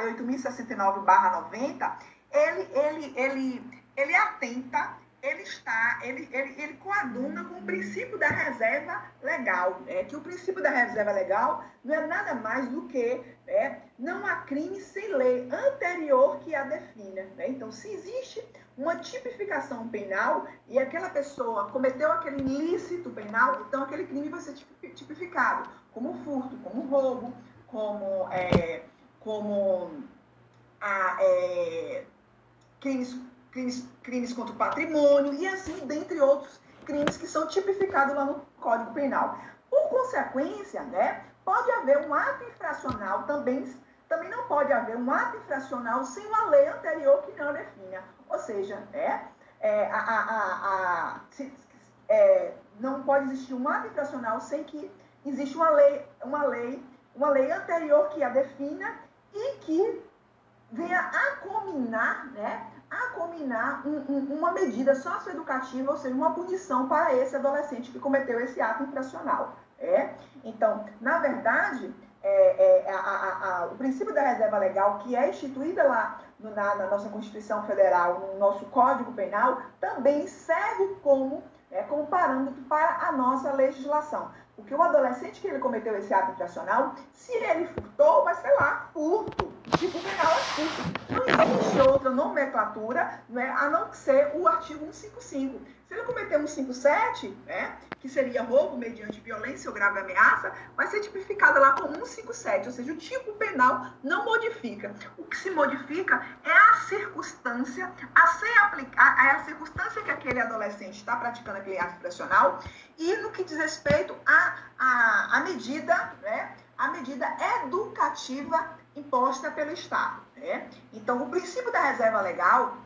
Lei 8.069-90, ele, ele, ele, ele atenta ele está, ele, ele, ele coaduna com o princípio da reserva legal, é, que o princípio da reserva legal não é nada mais do que é, não há crime sem lei anterior que a defina. Né? Então, se existe uma tipificação penal e aquela pessoa cometeu aquele ilícito penal, então aquele crime vai ser tipificado como furto, como roubo, como, é, como a, é, crimes crimes, crimes contra o patrimônio e assim, dentre outros crimes que são tipificados lá no Código Penal. Por consequência, né, pode haver um ato infracional também, também não pode haver um ato infracional sem uma lei anterior que não defina. Ou seja, né, é, a, a, a, se, é, não pode existir um ato infracional sem que exista uma lei, uma lei, uma lei anterior que a defina e que venha a combinar né, a combinar um, um, uma medida socioeducativa, ou seja, uma punição para esse adolescente que cometeu esse ato infracional. É? Então, na verdade, é, é, a, a, a, o princípio da reserva legal, que é instituída lá no, na, na, nossa Constituição Federal, no nosso Código Penal, também serve como, é, como parâmetro para a nossa legislação. Porque o adolescente que ele cometeu esse ato infracional, se ele furtou, vai ser lá, furto. Tipo penal furto. Não existe outra nomenclatura né, a não ser o artigo 155. Se ele cometer um 57, né, que seria roubo mediante violência ou grave ameaça, vai ser tipificada lá como 157, ou seja, o tipo penal não modifica. O que se modifica é a circunstância a ser aplicada, é a circunstância que aquele adolescente está praticando aquele ato infracional e no que diz respeito à a, a, a, medida, né, a medida educativa imposta pelo Estado. Né? Então, o princípio da reserva legal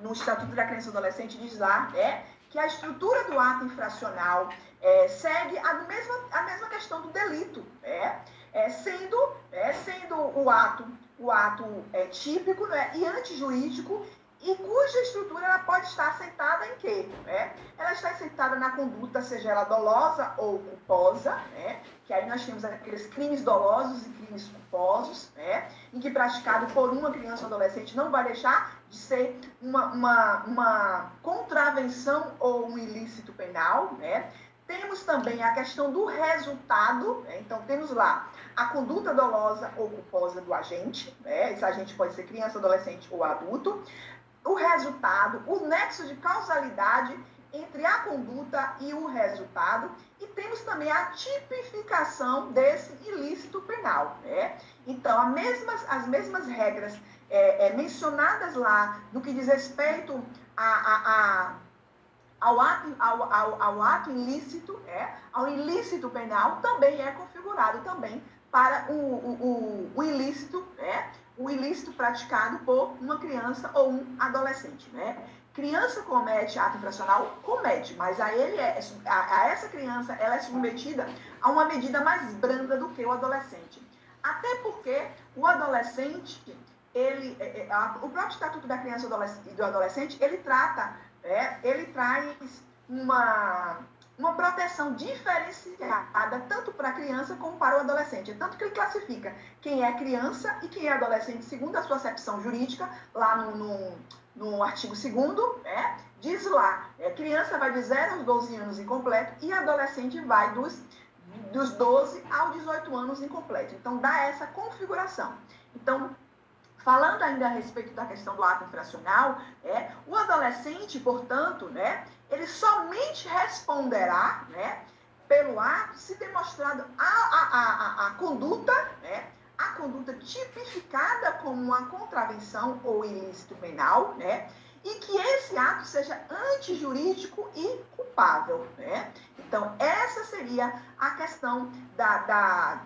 no Estatuto da Criança e Adolescente diz lá é, que a estrutura do ato infracional é, segue a mesma, a mesma questão do delito, é, é sendo, é, sendo o ato, o ato é, típico né, e antijurídico e cuja estrutura ela pode estar assentada em quê? Né? Ela está assentada na conduta, seja ela dolosa ou culposa, né? que aí nós temos aqueles crimes dolosos e crimes culposos, né? em que praticado por uma criança ou adolescente não vai deixar de ser uma, uma, uma contravenção ou um ilícito penal. Né? Temos também a questão do resultado, né? então temos lá a conduta dolosa ou culposa do agente, né? esse agente pode ser criança, adolescente ou adulto o resultado, o nexo de causalidade entre a conduta e o resultado, e temos também a tipificação desse ilícito penal. Né? Então, as mesmas, as mesmas regras é, é, mencionadas lá no que diz respeito a, a, a ao ato, ao, ao, ao ato ilícito, é, ao ilícito penal, também é configurado também para o, o, o, o ilícito, é, o ilícito praticado por uma criança ou um adolescente, né? Criança comete ato infracional, comete, mas a ele é, a, a essa criança ela é submetida a uma medida mais branda do que o adolescente. Até porque o adolescente, ele, é, é, o próprio Estatuto da Criança e do Adolescente, ele trata, é, ele traz uma uma proteção diferenciada tanto para a criança como para o adolescente. Tanto que ele classifica quem é criança e quem é adolescente, segundo a sua acepção jurídica, lá no, no, no artigo 2 né, diz lá, é, criança vai de 0 aos 12 anos incompleto e adolescente vai dos, dos 12 aos 18 anos incompleto. Então, dá essa configuração. Então, falando ainda a respeito da questão do ato infracional, é, o adolescente, portanto, né, ele somente responderá né, pelo ato se demonstrado a, a, a, a, conduta, né, a conduta tipificada como uma contravenção ou ilícito penal, né, e que esse ato seja antijurídico e culpável. Né? Então, essa seria a questão da, da,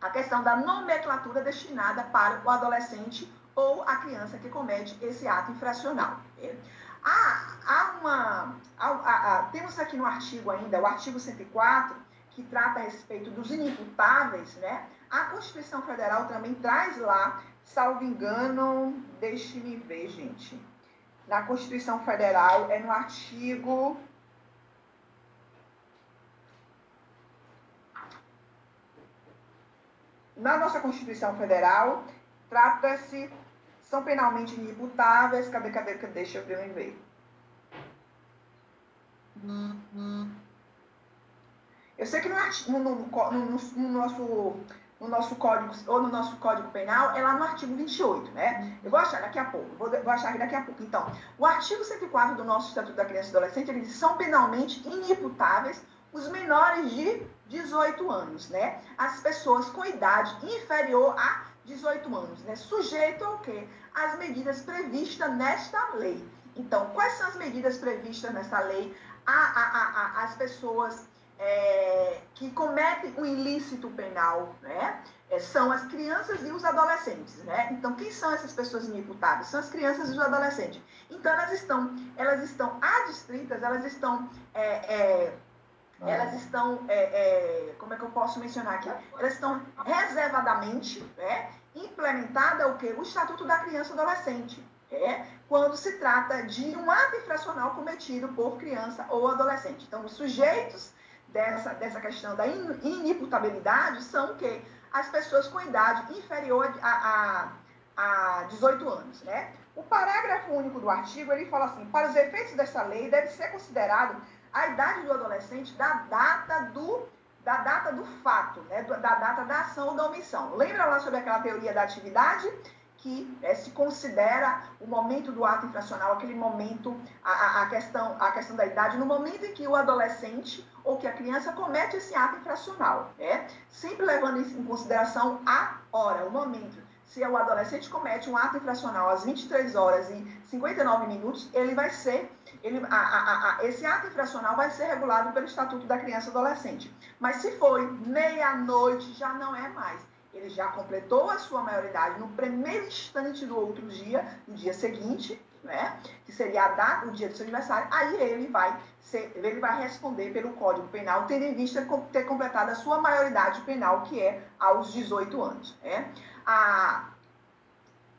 a questão da nomenclatura destinada para o adolescente ou a criança que comete esse ato infracional. Né? Há, há uma. Há, há, temos aqui no artigo ainda, o artigo 104, que trata a respeito dos inimputáveis, né? A Constituição Federal também traz lá, salvo engano, deixe-me ver, gente. Na Constituição Federal, é no artigo. Na nossa Constituição Federal, trata-se, são penalmente inimputáveis. Cadê, cadê, cadê? Deixa eu ver. Eu sei que no, no, no, no, nosso, no nosso código, ou no nosso código penal, é lá no artigo 28, né? Eu vou achar daqui a pouco, vou, vou achar daqui a pouco. Então, o artigo 104 do nosso Estatuto da Criança e Adolescente, ele diz são penalmente inimputáveis os menores de 18 anos, né? As pessoas com idade inferior a 18 anos, né? Sujeito ao quê? As medidas previstas nesta lei. Então, quais são as medidas previstas nesta lei? A, a, a, as pessoas é, que cometem o um ilícito penal, né? É, são as crianças e os adolescentes, né? Então, quem são essas pessoas inimputáveis? São as crianças e os adolescentes. Então, elas estão, elas estão adstritas, elas estão, é, é elas estão, é, é, como é que eu posso mencionar aqui? Elas estão reservadamente, né? Implementada o que? O Estatuto da Criança e Adolescente. É, quando se trata de um ato infracional cometido por criança ou adolescente. Então, os sujeitos dessa, dessa questão da inimputabilidade são o? As pessoas com idade inferior a, a, a 18 anos, né? O parágrafo único do artigo, ele fala assim, para os efeitos dessa lei, deve ser considerado a idade do adolescente da data do, da data do fato, né? da data da ação ou da omissão. Lembra lá sobre aquela teoria da atividade? que é, se considera o momento do ato infracional, aquele momento, a, a, questão, a questão da idade, no momento em que o adolescente ou que a criança comete esse ato infracional, né? sempre levando em consideração a hora, o momento. Se o adolescente comete um ato infracional às 23 horas e 59 minutos, ele vai ser, ele, a, esse ato infracional vai ser regulado pelo Estatuto da Criança e Adolescente. Mas se foi meia-noite, já não é mais ele já completou a sua maioridade no primeiro instante do outro dia, no dia seguinte, né? Que seria a o dia do seu aniversário, aí ele vai ser, ele vai responder pelo Código Penal, tendo em vista ter completado a sua maioridade penal, que é aos 18 anos, né? A,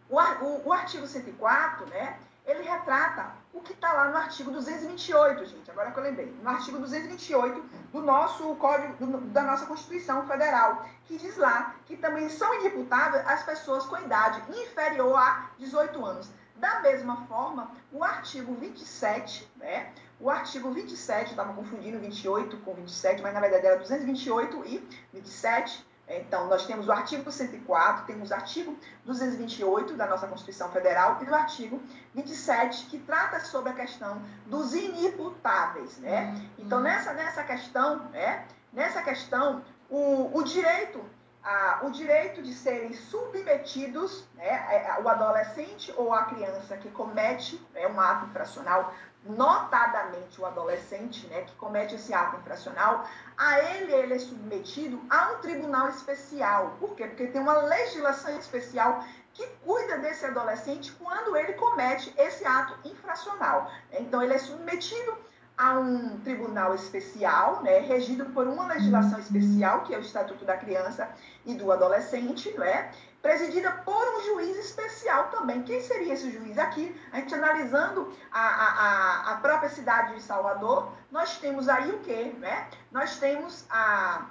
o, o, o artigo 104, né? ele retrata o que está lá no artigo 228, gente, agora que eu lembrei, no artigo 228 do nosso Código, do, da nossa Constituição Federal, que diz lá que também são inimputáveis as pessoas com idade inferior a 18 anos. Da mesma forma, o artigo 27, né? O artigo 27, estava confundindo 28 com 27, mas na verdade era 228 e 27, então, nós temos o artigo 104, temos o artigo 228 da nossa Constituição Federal e o artigo 27, que trata sobre a questão dos inimputáveis. Né? Uhum. Então, nessa, nessa questão, né, nessa questão o, o direito o direito de serem submetidos, né, o adolescente ou a criança que comete né, um ato infracional, notadamente o adolescente, né, que comete esse ato infracional, a ele ele é submetido a um tribunal especial. Por quê? Porque tem uma legislação especial que cuida desse adolescente quando ele comete esse ato infracional. Então ele é submetido a um tribunal especial, né, regido por uma legislação especial, que é o Estatuto da Criança e do Adolescente, né, presidida por um juiz especial também. Quem seria esse juiz aqui? A gente analisando a, a, a própria cidade de Salvador, nós temos aí o quê? Né? Nós temos a,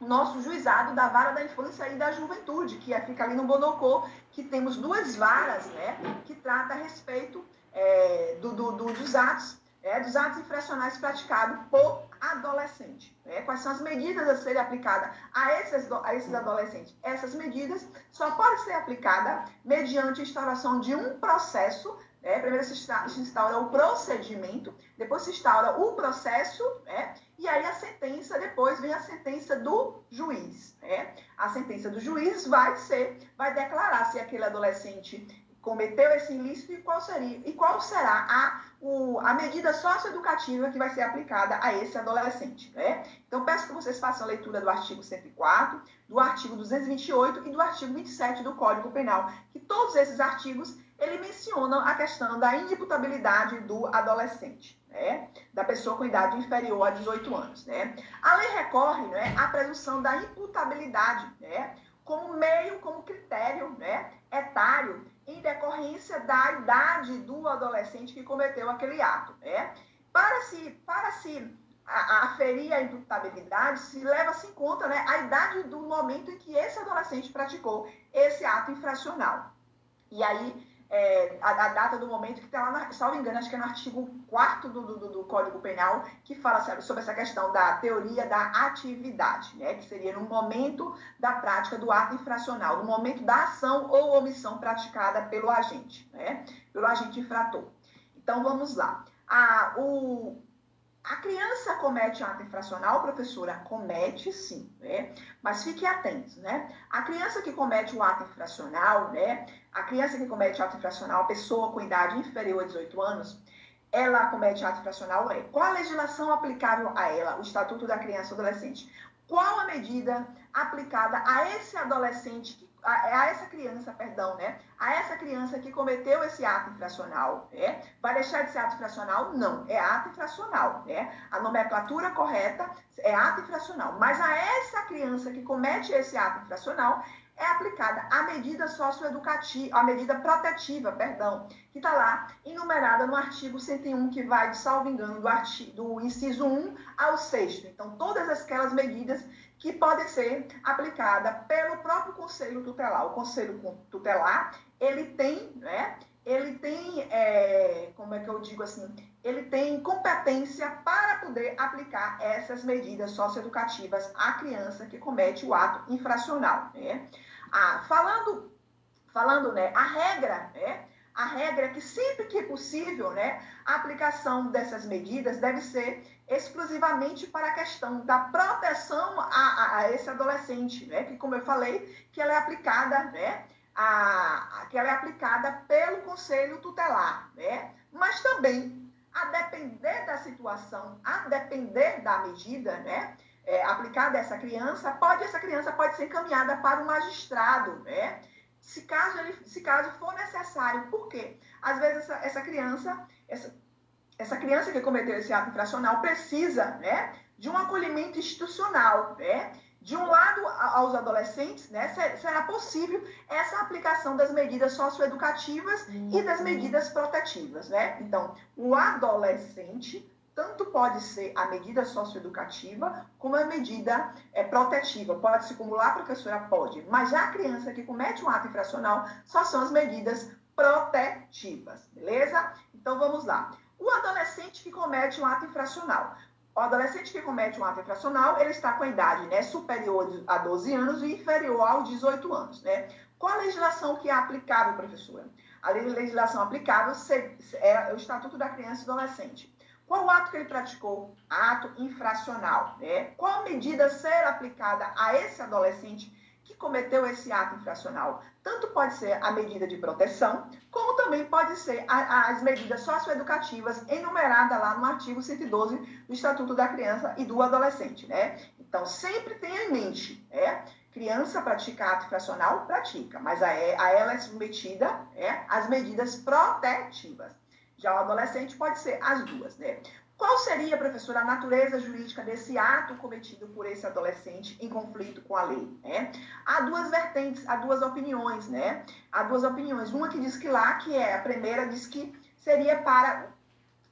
o nosso juizado da vara da infância e da juventude, que é, fica ali no Bonocô, que temos duas varas, né? Que trata a respeito é, do, do, do, dos atos é, dos atos infracionais praticados por adolescente. Né? Quais são as medidas a serem aplicadas a esses, a esses adolescentes? Essas medidas só podem ser aplicadas mediante a instauração de um processo. Né? Primeiro se instaura o procedimento, depois se instaura o processo, né? e aí a sentença, depois vem a sentença do juiz. Né? A sentença do juiz vai ser, vai declarar se aquele adolescente cometeu esse ilícito e qual seria e qual será a, o, a medida socioeducativa que vai ser aplicada a esse adolescente. Né? Então, peço que vocês façam a leitura do artigo 104, do artigo 228 e do artigo 27 do Código Penal, que todos esses artigos ele mencionam a questão da inimputabilidade do adolescente. Né? da pessoa com idade inferior a 18 anos. Né? A lei recorre né, à presunção da imputabilidade né, como meio, como critério né, etário em decorrência da idade do adolescente que cometeu aquele ato. Né? Para se, para se aferir a imputabilidade se leva-se em conta né, a idade do momento em que esse adolescente praticou esse ato infracional. E aí, é, a, a, data do momento que está lá, na, salvo engano, acho que é no artigo 4 do, do, do, Código Penal, que fala sabe, sobre essa questão da teoria da atividade, né, que seria no momento da prática do ato infracional, no momento da ação ou omissão praticada pelo agente, né, pelo agente infrator. Então, vamos lá. A, o, a criança comete ato infracional, professora? Comete sim, né? Mas fique atento, né? A criança que comete o ato infracional, né? A criança que comete ato infracional, pessoa com idade inferior a 18 anos, ela comete ato infracional, é. Qual a legislação aplicável a ela? O Estatuto da Criança e Adolescente. Qual a medida aplicada a esse adolescente a, a, essa criança, perdão, né? A essa criança que cometeu esse ato infracional, né? Vai deixar de ser ato infracional? Não, é ato infracional, né? A nomenclatura correta é ato infracional. Mas a essa criança que comete esse ato infracional é aplicada a medida socioeducativa, a medida protetiva, perdão, que está lá enumerada no artigo 101, que vai, de salvo engano, do, artigo, do inciso 1 ao 6. Então, todas aquelas medidas que pode ser aplicada pelo próprio Conselho Tutelar. O Conselho Tutelar, ele tem, né, ele tem, é, como é que eu digo assim, ele tem competência para poder aplicar essas medidas socioeducativas à criança que comete o ato infracional, né? Ah, falando, falando, né, a regra, né, a regra é que sempre que possível, né, a aplicação dessas medidas deve ser exclusivamente para a questão da proteção a, a, a, esse adolescente, né, que como eu falei, que ela é aplicada, né, a, que ela é aplicada pelo conselho tutelar, né, mas também a depender da situação, a depender da medida, né, é, aplicada a essa criança, pode essa criança pode ser encaminhada para o magistrado, né, se caso, ele, se caso for necessário. Por quê? Às vezes essa, essa criança, essa, essa criança que cometeu esse ato infracional precisa né, de um acolhimento institucional. Né? De um lado, aos adolescentes, né, será possível essa aplicação das medidas socioeducativas uhum. e das uhum. medidas protetivas. Né? Então, o adolescente tanto pode ser a medida socioeducativa como a medida é, protetiva. Pode se acumular, professora? Pode. Mas já a criança que comete um ato infracional só são as medidas protetivas, beleza? Então vamos lá. O adolescente que comete um ato infracional. O adolescente que comete um ato infracional, ele está com a idade né, superior a 12 anos e inferior aos 18 anos. Né? Qual a legislação que é aplicável, professora? A legislação aplicável é o Estatuto da Criança e Adolescente. Qual o ato que ele praticou? Ato infracional. Né? Qual medida a ser aplicada a esse adolescente que cometeu esse ato infracional? Tanto pode ser a medida de proteção, como também pode ser a, as medidas socioeducativas enumeradas lá no artigo 112 do Estatuto da Criança e do Adolescente. Né? Então, sempre tenha em mente, né? criança pratica ato infracional, pratica, mas a, a ela é submetida é, às medidas protetivas. Já o adolescente pode ser as duas, né? Qual seria, professora, a natureza jurídica desse ato cometido por esse adolescente em conflito com a lei? Né? Há duas vertentes, há duas opiniões, né? Há duas opiniões. Uma que diz que lá, que é a primeira, diz que seria para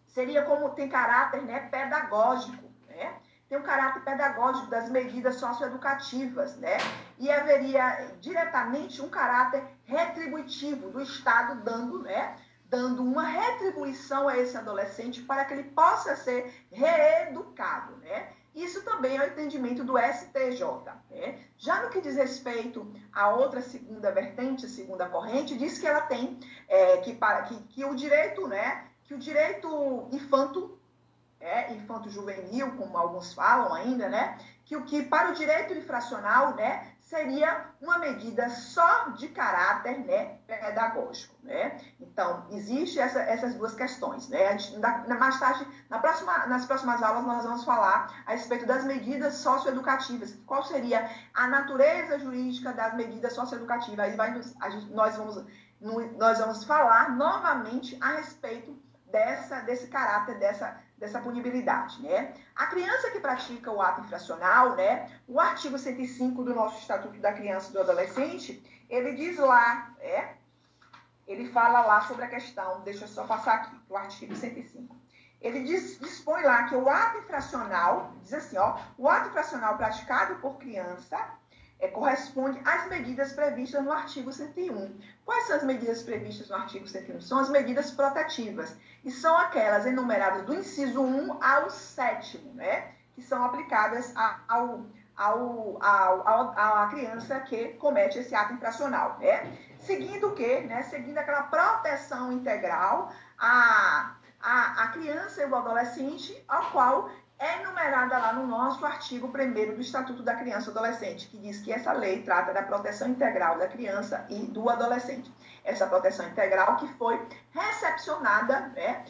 seria como tem caráter, né, pedagógico, né? Tem um caráter pedagógico das medidas socioeducativas, né? E haveria diretamente um caráter retributivo do Estado dando, né? Dando uma retribuição a esse adolescente para que ele possa ser reeducado, né? Isso também é o entendimento do STJ. Né? Já no que diz respeito à outra segunda vertente, segunda corrente, diz que ela tem é, que, para, que, que o direito, né, que o direito infanto, é, infanto juvenil, como alguns falam ainda, né, que o que para o direito infracional, né, seria uma medida só de caráter né, pedagógico. Né? Então, existe essa, essas duas questões. Né? Na, mais tarde, na próxima, nas próximas aulas, nós vamos falar a respeito das medidas socioeducativas. Qual seria a natureza jurídica das medidas socioeducativas? Aí vai, gente, nós, vamos, nós vamos falar novamente a respeito dessa, desse caráter, dessa dessa punibilidade, né? A criança que pratica o ato infracional, né? O artigo 105 do nosso Estatuto da Criança e do Adolescente, ele diz lá, é, ele fala lá sobre a questão, deixa eu só passar aqui, o artigo 105. ele diz, dispõe lá que o ato infracional, diz assim, ó, o ato infracional praticado por criança é, corresponde às medidas previstas no artigo 101. Quais são as medidas previstas no artigo 101? São as medidas protetivas, e são aquelas enumeradas do inciso 1 ao 7, né? Que são aplicadas ao, ao, ao, ao, à criança que comete esse ato infracional, né? Seguindo o quê? Né? Seguindo aquela proteção integral à, à, à criança e ao adolescente, ao qual é enumerada lá no nosso artigo 1 do Estatuto da Criança e Adolescente, que diz que essa lei trata da proteção integral da criança e do adolescente. Essa proteção integral que foi recepcionada né,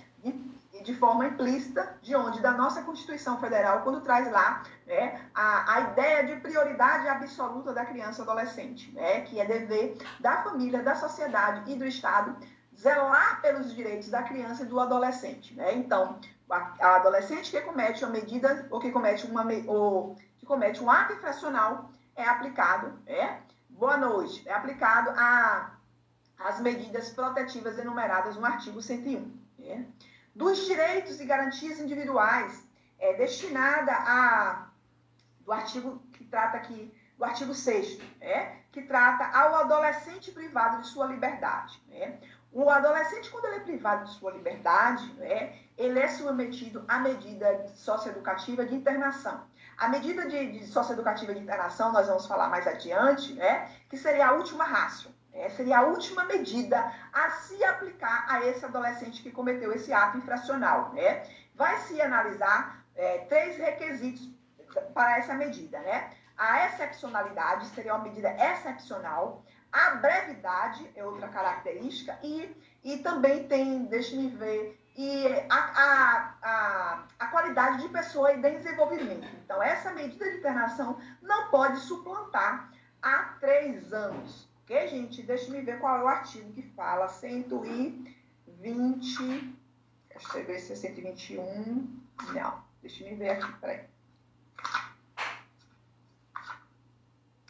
de, forma implícita de onde? Da nossa Constituição Federal, quando traz lá né, a, a ideia de prioridade absoluta da criança e adolescente, né, que é dever da família, da sociedade e do Estado zelar pelos direitos da criança e do adolescente. Né? Então, a adolescente que comete uma medida ou que comete uma ou que comete um ato infracional é aplicado, é boa noite, é aplicado a as medidas protetivas enumeradas no artigo 101. É? Dos direitos e garantias individuais é destinada a do artigo que trata aqui do artigo 6 é, que trata ao adolescente privado de sua liberdade. Né? O adolescente, quando ele é privado de sua liberdade, né, ele é submetido à medida socioeducativa de internação. A medida de, de socioeducativa de internação, nós vamos falar mais adiante, né, que seria a última rácio. Né, seria a última medida a se aplicar a esse adolescente que cometeu esse ato infracional. Né? Vai se analisar é, três requisitos para essa medida. Né? A excepcionalidade seria uma medida excepcional. A brevidade é outra característica e, e também tem, deixe-me ver, e a, a, a, a, qualidade de pessoa e desenvolvimento. Então, essa medida de internação não pode suplantar há três anos. Ok, gente? Deixe-me ver qual é o artigo que fala 120. Deixa eu ver se é 121. Não, deixe-me ver aqui, peraí.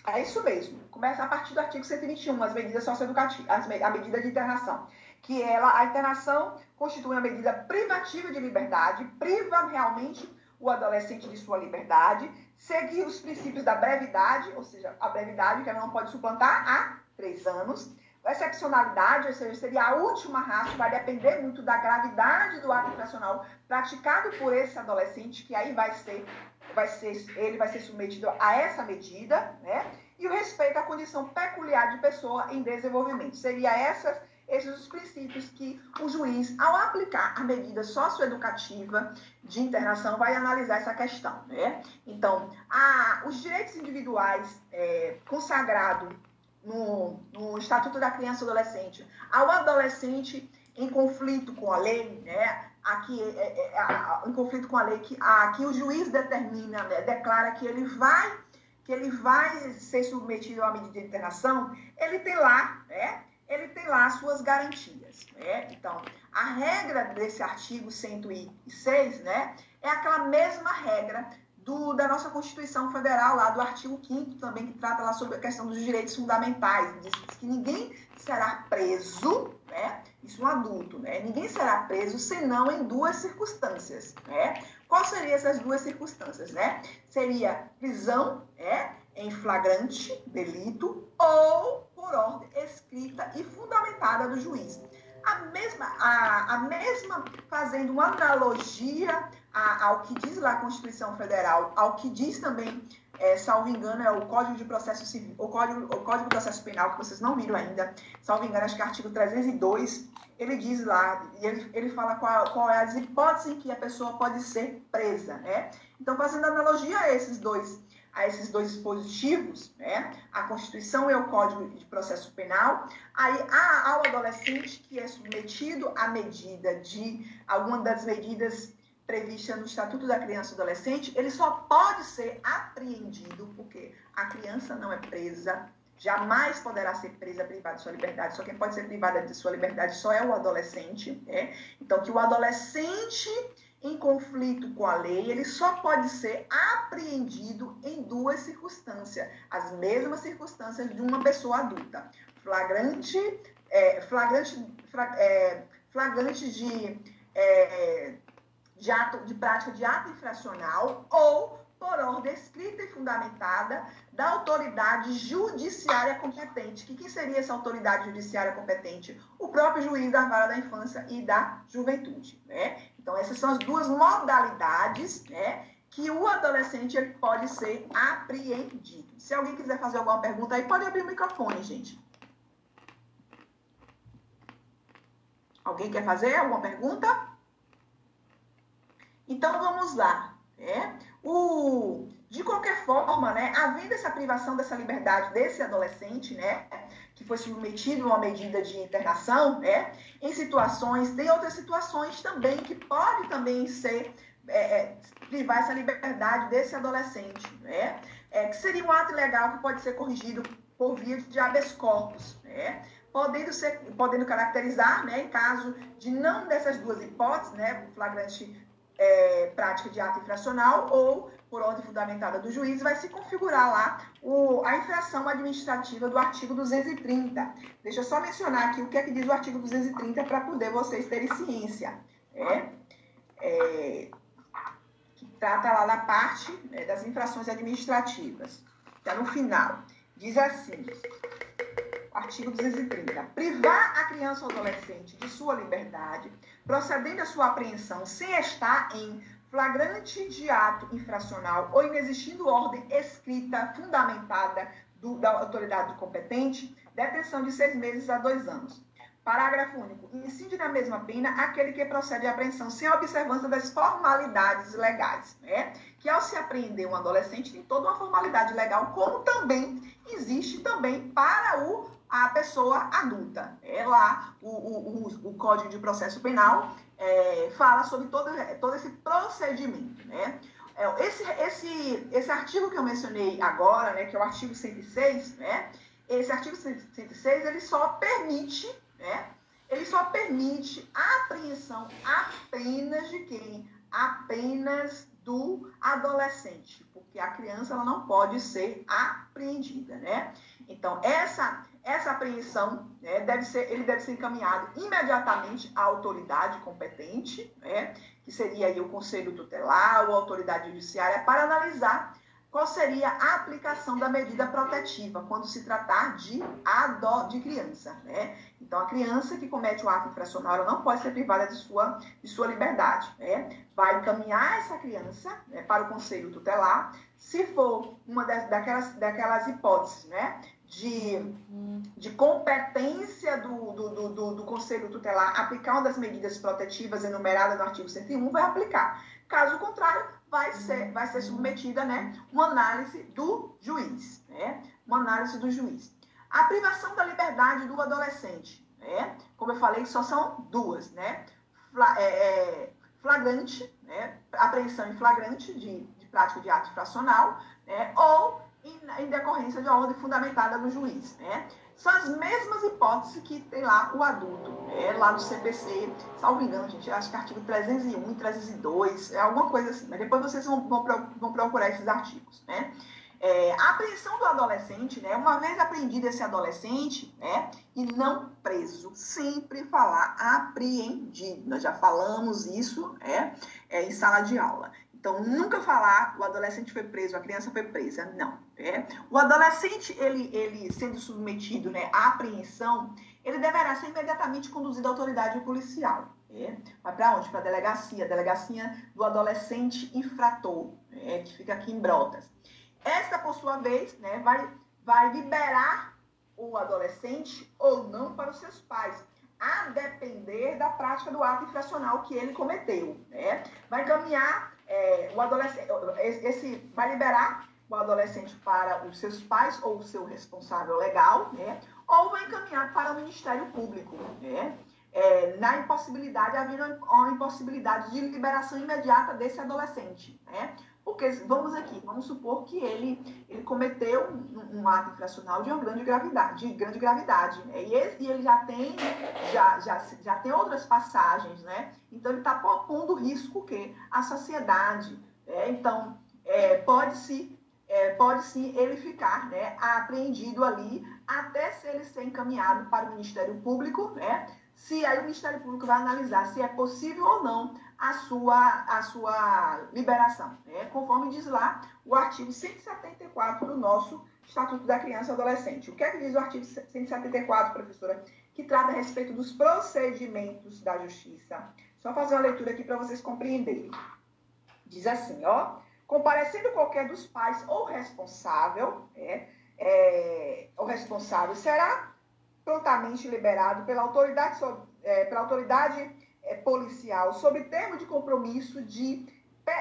É isso mesmo. Começa a partir do artigo 121, as medidas socioeducativas, a medida de internação. Que ela, a internação constitui uma medida privativa de liberdade, priva realmente o adolescente de sua liberdade, seguir os princípios da brevidade, ou seja, a brevidade que ela não pode suplantar há três anos. A excepcionalidade, ou seja, seria a última raça, vai depender muito da gravidade do ato infracional praticado por esse adolescente, que aí vai ser vai ser, ele vai ser submetido a essa medida, né? E o respeito à condição peculiar de pessoa em desenvolvimento. Seria essas, esses os princípios que o juiz, ao aplicar a medida socioeducativa de internação, vai analisar essa questão, né? Então, a, os direitos individuais é, consagrados no, no Estatuto da Criança e Adolescente ao adolescente em conflito com a lei, né? Aqui é, é, é, em conflito com a lei que aqui o juiz determina, né, declara que ele vai que ele vai ser submetido a uma medida de internação, ele tem lá, né? Ele tem lá as suas garantias, né? Então, a regra desse artigo 106, né, é aquela mesma regra do, da nossa Constituição Federal, lá do artigo 5 também, que trata lá sobre a questão dos direitos fundamentais. Diz que ninguém será preso, né? Isso um adulto, né? Ninguém será preso senão em duas circunstâncias, né? Quais seriam essas duas circunstâncias, né? Seria prisão, né? Em flagrante delito ou por ordem escrita e fundamentada do juiz. A mesma, a, a mesma fazendo uma analogia a, ao que diz lá a Constituição Federal, ao que diz também é, salvo engano, é o Código de Processo Civil, o Código, o Código de Processo Penal, que vocês não viram ainda, salvo engano, acho que é artigo 302, ele diz lá, e ele, ele fala qual, qual é as hipóteses em que a pessoa pode ser presa, né? Então, fazendo analogia a esses dois, a esses dois dispositivos, né? A Constituição e o Código de Processo Penal, aí há ao adolescente que é submetido à medida de, alguma das medidas prevista no Estatuto da Criança e Adolescente, ele só pode ser apreendido porque a criança não é presa, jamais poderá ser presa, privada de sua liberdade. Só quem pode ser privada de sua liberdade só é o adolescente. Né? Então, que o adolescente em conflito com a lei, ele só pode ser apreendido em duas circunstâncias, as mesmas circunstâncias de uma pessoa adulta. Flagrante, é, flagrante, é, flagrante de é, de, ato, de prática de ato infracional ou por ordem escrita e fundamentada da autoridade judiciária competente. Que quem seria essa autoridade judiciária competente? O próprio juiz da vara da infância e da juventude. Né? Então, essas são as duas modalidades né, que o adolescente ele pode ser apreendido. Se alguém quiser fazer alguma pergunta aí, pode abrir o microfone, gente. Alguém quer fazer alguma pergunta? Então, vamos lá. Né? O, de qualquer forma, né, havendo essa privação dessa liberdade desse adolescente, né, que foi submetido a uma medida de internação, né, em situações, tem outras situações também que pode também ser é, é, privar essa liberdade desse adolescente, né, é, que seria um ato ilegal que pode ser corrigido por via de habeas corpus, né, podendo ser, podendo caracterizar, né, em caso de não dessas duas hipóteses, né, flagrante é, prática de ato infracional ou por ordem fundamentada do juiz, vai se configurar lá o, a infração administrativa do artigo 230. Deixa eu só mencionar aqui o que é que diz o artigo 230 para poder vocês terem ciência. É, é, que trata lá na parte né, das infrações administrativas. Está no final. Diz assim: artigo 230. Privar a criança ou adolescente de sua liberdade, procedendo a sua apreensão sem estar em flagrante de ato infracional ou inexistindo ordem escrita fundamentada do, da autoridade competente, detenção de seis meses a dois anos. Parágrafo único. Incide na mesma pena aquele que procede à apreensão sem observância das formalidades legais. Né? Que ao se apreender um adolescente tem toda uma formalidade legal, como também existe também para o a pessoa adulta. É lá o, o, o, Código de Processo Penal é, fala sobre todo, todo esse procedimento. Né? É, esse, esse, esse artigo que eu mencionei agora, né, que é o artigo 106, né, esse artigo 106 ele só permite, né, ele só permite a apreensão apenas de quem? Apenas do adolescente, porque a criança ela não pode ser apreendida, né? Então, essa essa apreensão né, deve ser, ele deve ser encaminhado imediatamente à autoridade competente, né, que seria aí o Conselho Tutelar ou a autoridade judiciária, para analisar qual seria a aplicação da medida protetiva quando se tratar de adó de criança. Né? Então, a criança que comete o ato infracional não pode ser privada de sua, de sua liberdade. Né? Vai encaminhar essa criança né, para o Conselho Tutelar, se for uma das, daquelas, daquelas hipóteses né, de, de competência do, do, do, do, Conselho Tutelar aplicar uma das medidas protetivas enumeradas no artigo 101, vai aplicar. Caso contrário, vai ser, vai ser submetida né, uma análise do juiz. Né, uma análise do juiz. A privação da liberdade do adolescente. Né, como eu falei, só são duas. Né, é, é, flagrante, né, apreensão em flagrante de, de prática de ato infracional, né, ou em, decorrência de uma ordem fundamentada no juiz. Né? São as mesmas hipóteses que tem lá o adulto, né? lá no CPC, salvo engano, gente, acho que artigo 301 e 302, é alguma coisa assim, mas depois vocês vão, vão, procurar esses artigos. Né? É, a apreensão do adolescente, né? Uma vez apreendido esse adolescente, né? E não preso, sempre falar apreendido. Nós já falamos isso, né? É, em sala de aula. Então, nunca falar o adolescente foi preso, a criança foi presa, não. É? O adolescente, ele, ele sendo submetido né, à apreensão, ele deverá ser imediatamente conduzido à autoridade policial. É? Vai para onde? Para a delegacia, delegacia do adolescente infrator, é, que fica aqui em Brotas. Esta, por sua vez, né, vai, vai liberar o adolescente ou não para os seus pais, a depender da prática do ato infracional que ele cometeu. Né? Vai encaminhar é, o adolescente, esse vai liberar o adolescente para os seus pais ou o seu responsável legal, né? Ou vai encaminhar para o Ministério Público, né? É, na impossibilidade, havendo uma impossibilidade de liberação imediata desse adolescente, né? Porque, vamos aqui, vamos supor que ele, ele cometeu um, um ato infracional de grande gravidade, de grande gravidade, né? e, e ele já tem, já, já, já tem outras passagens, né? Então, ele está propondo risco que a sociedade, né? Então, é, pode-se é, pode sim ele ficar né, apreendido ali até se ele ser encaminhado para o Ministério Público, né, se aí o Ministério Público vai analisar se é possível ou não a sua, a sua liberação, né? conforme diz lá o artigo 174 do nosso Estatuto da Criança e Adolescente. O que é que diz o artigo 174, professora? Que trata a respeito dos procedimentos da justiça. Só fazer uma leitura aqui para vocês compreenderem. Diz assim, ó, comparecendo qualquer dos pais ou responsável, é, é, o responsável será prontamente liberado pela autoridade, é, pela autoridade é, policial sob termo de compromisso de,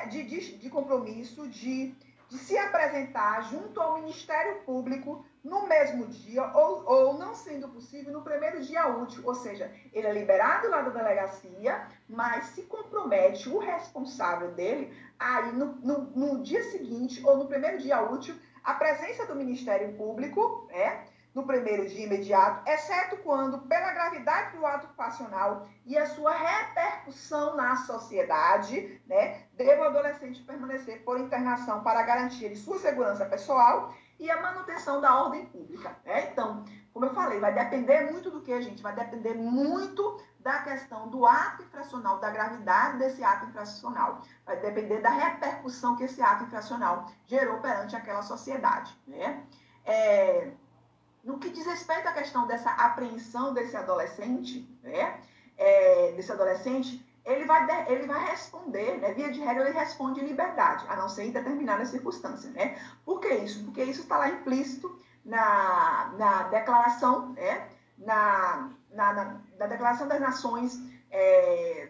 de, de, de compromisso de de se apresentar junto ao Ministério Público no mesmo dia ou, ou não sendo possível no primeiro dia útil, ou seja, ele é liberado lá da delegacia, mas se compromete o responsável dele aí no, no, no dia seguinte ou no primeiro dia útil a presença do Ministério Público, né? No primeiro dia imediato, exceto quando, pela gravidade do ato passional e a sua repercussão na sociedade, né, deve o adolescente permanecer por internação para garantia de sua segurança pessoal e a manutenção da ordem pública. Né? Então, como eu falei, vai depender muito do que a gente vai depender muito da questão do ato infracional, da gravidade desse ato infracional. Vai depender da repercussão que esse ato infracional gerou perante aquela sociedade. Né? É, no que diz respeito à questão dessa apreensão desse adolescente, né, é, desse adolescente, ele vai, ele vai responder, né, via de regra, ele responde em liberdade, a não ser em determinada circunstância. Né? Por que isso? Porque isso está lá implícito na, na declaração, né, na, na, na, na Declaração das Nações é,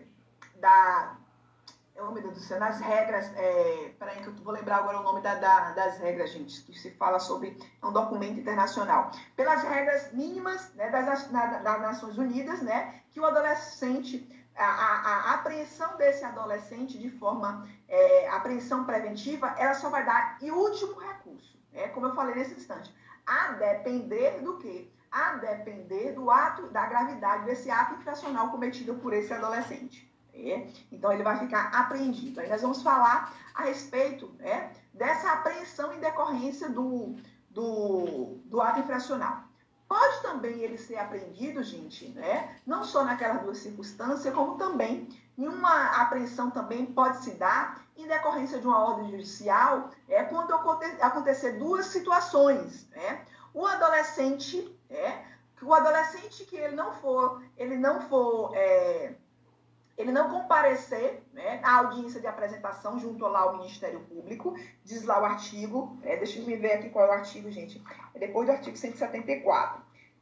oh meu Deus do céu, nas regras, é, peraí que eu vou lembrar agora o nome da, da, das regras, gente, que se fala sobre é um documento internacional. Pelas regras mínimas né, das, na, das Nações Unidas, né, que o adolescente, a, a, a apreensão desse adolescente de forma, é, apreensão preventiva, ela só vai dar em último recurso, né, como eu falei nesse instante, a depender do quê? A depender do ato, da gravidade desse ato infracional cometido por esse adolescente. É? Então, ele vai ficar apreendido. Aí nós vamos falar a respeito né, dessa apreensão em decorrência do, do, do ato infracional. Pode também ele ser apreendido, gente, né? não só naquelas duas circunstâncias, como também uma apreensão também pode se dar em decorrência de uma ordem judicial, é quando acontecer duas situações. Né? O adolescente, é, o adolescente que ele não for, ele não for é, ele não comparecer né, à audiência de apresentação junto lá ao Ministério Público, diz lá o artigo, é, deixa eu me ver aqui qual é o artigo, gente, é depois do artigo 174.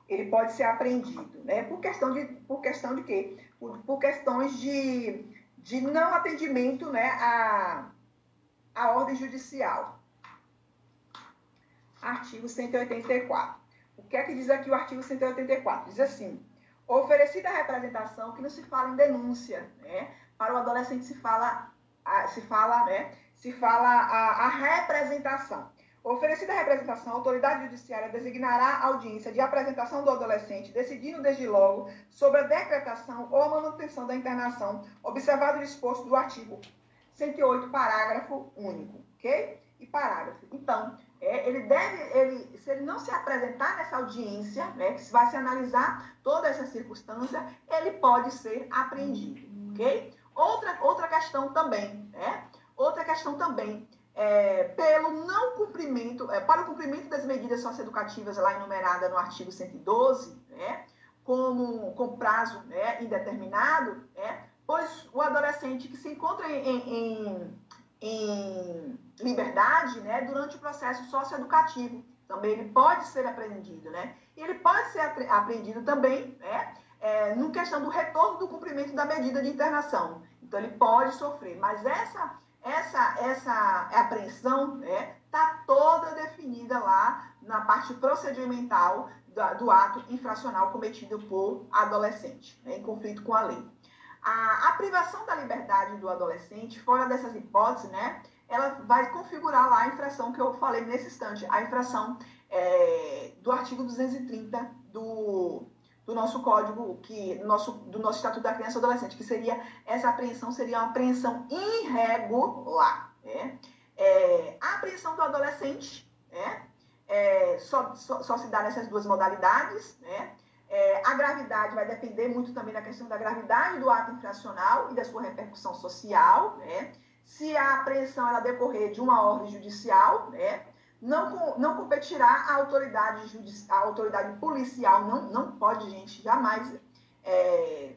Ele pode ser apreendido, né? Por questão de, por questão de quê? Por, por questões de, de não atendimento né, à, à ordem judicial. Artigo 184. O que é que diz aqui o artigo 184? Diz assim, Oferecida a representação, que não se fala em denúncia, né? Para o adolescente se fala, se fala, né? Se fala a, a representação. Oferecida a representação, a autoridade judiciária designará audiência de apresentação do adolescente, decidindo desde logo sobre a decretação ou a manutenção da internação, observado o disposto do artigo 108, parágrafo único, ok? E parágrafo. Então, é, ele deve, ele, se ele não se apresentar nessa audiência, né, que vai se analisar toda essa circunstância, ele pode ser apreendido, ok? Outra, outra questão também, né? Outra questão também, é, pelo não cumprimento, é, para o cumprimento das medidas socioeducativas lá enumeradas no artigo 112, né? Como, com prazo né, indeterminado, né? pois o adolescente que se encontra em, em, em liberdade né, durante o processo socioeducativo. Também ele pode ser apreendido, né? E ele pode ser apreendido também, né? É, no questão do retorno do cumprimento da medida de internação. Então ele pode sofrer, mas essa essa essa apreensão, né, tá toda definida lá na parte procedimental do, do ato infracional cometido por adolescente, né, em conflito com a lei. A, a privação da liberdade do adolescente, fora dessas hipóteses, né, ela vai configurar lá a infração que eu falei nesse instante, a infração é, do artigo 230 do, do nosso código, que, nosso, do nosso Estatuto da Criança e Adolescente, que seria, essa apreensão seria uma apreensão irregular. Né? É, a apreensão do adolescente né? É, só, só, só, se dá nessas duas modalidades, né? É, a gravidade vai depender muito também da questão da gravidade do ato infracional e da sua repercussão social, né? Se a apreensão ela decorrer de uma ordem judicial, né? Não, não competirá a autoridade, a autoridade policial, não, não pode, gente, jamais é,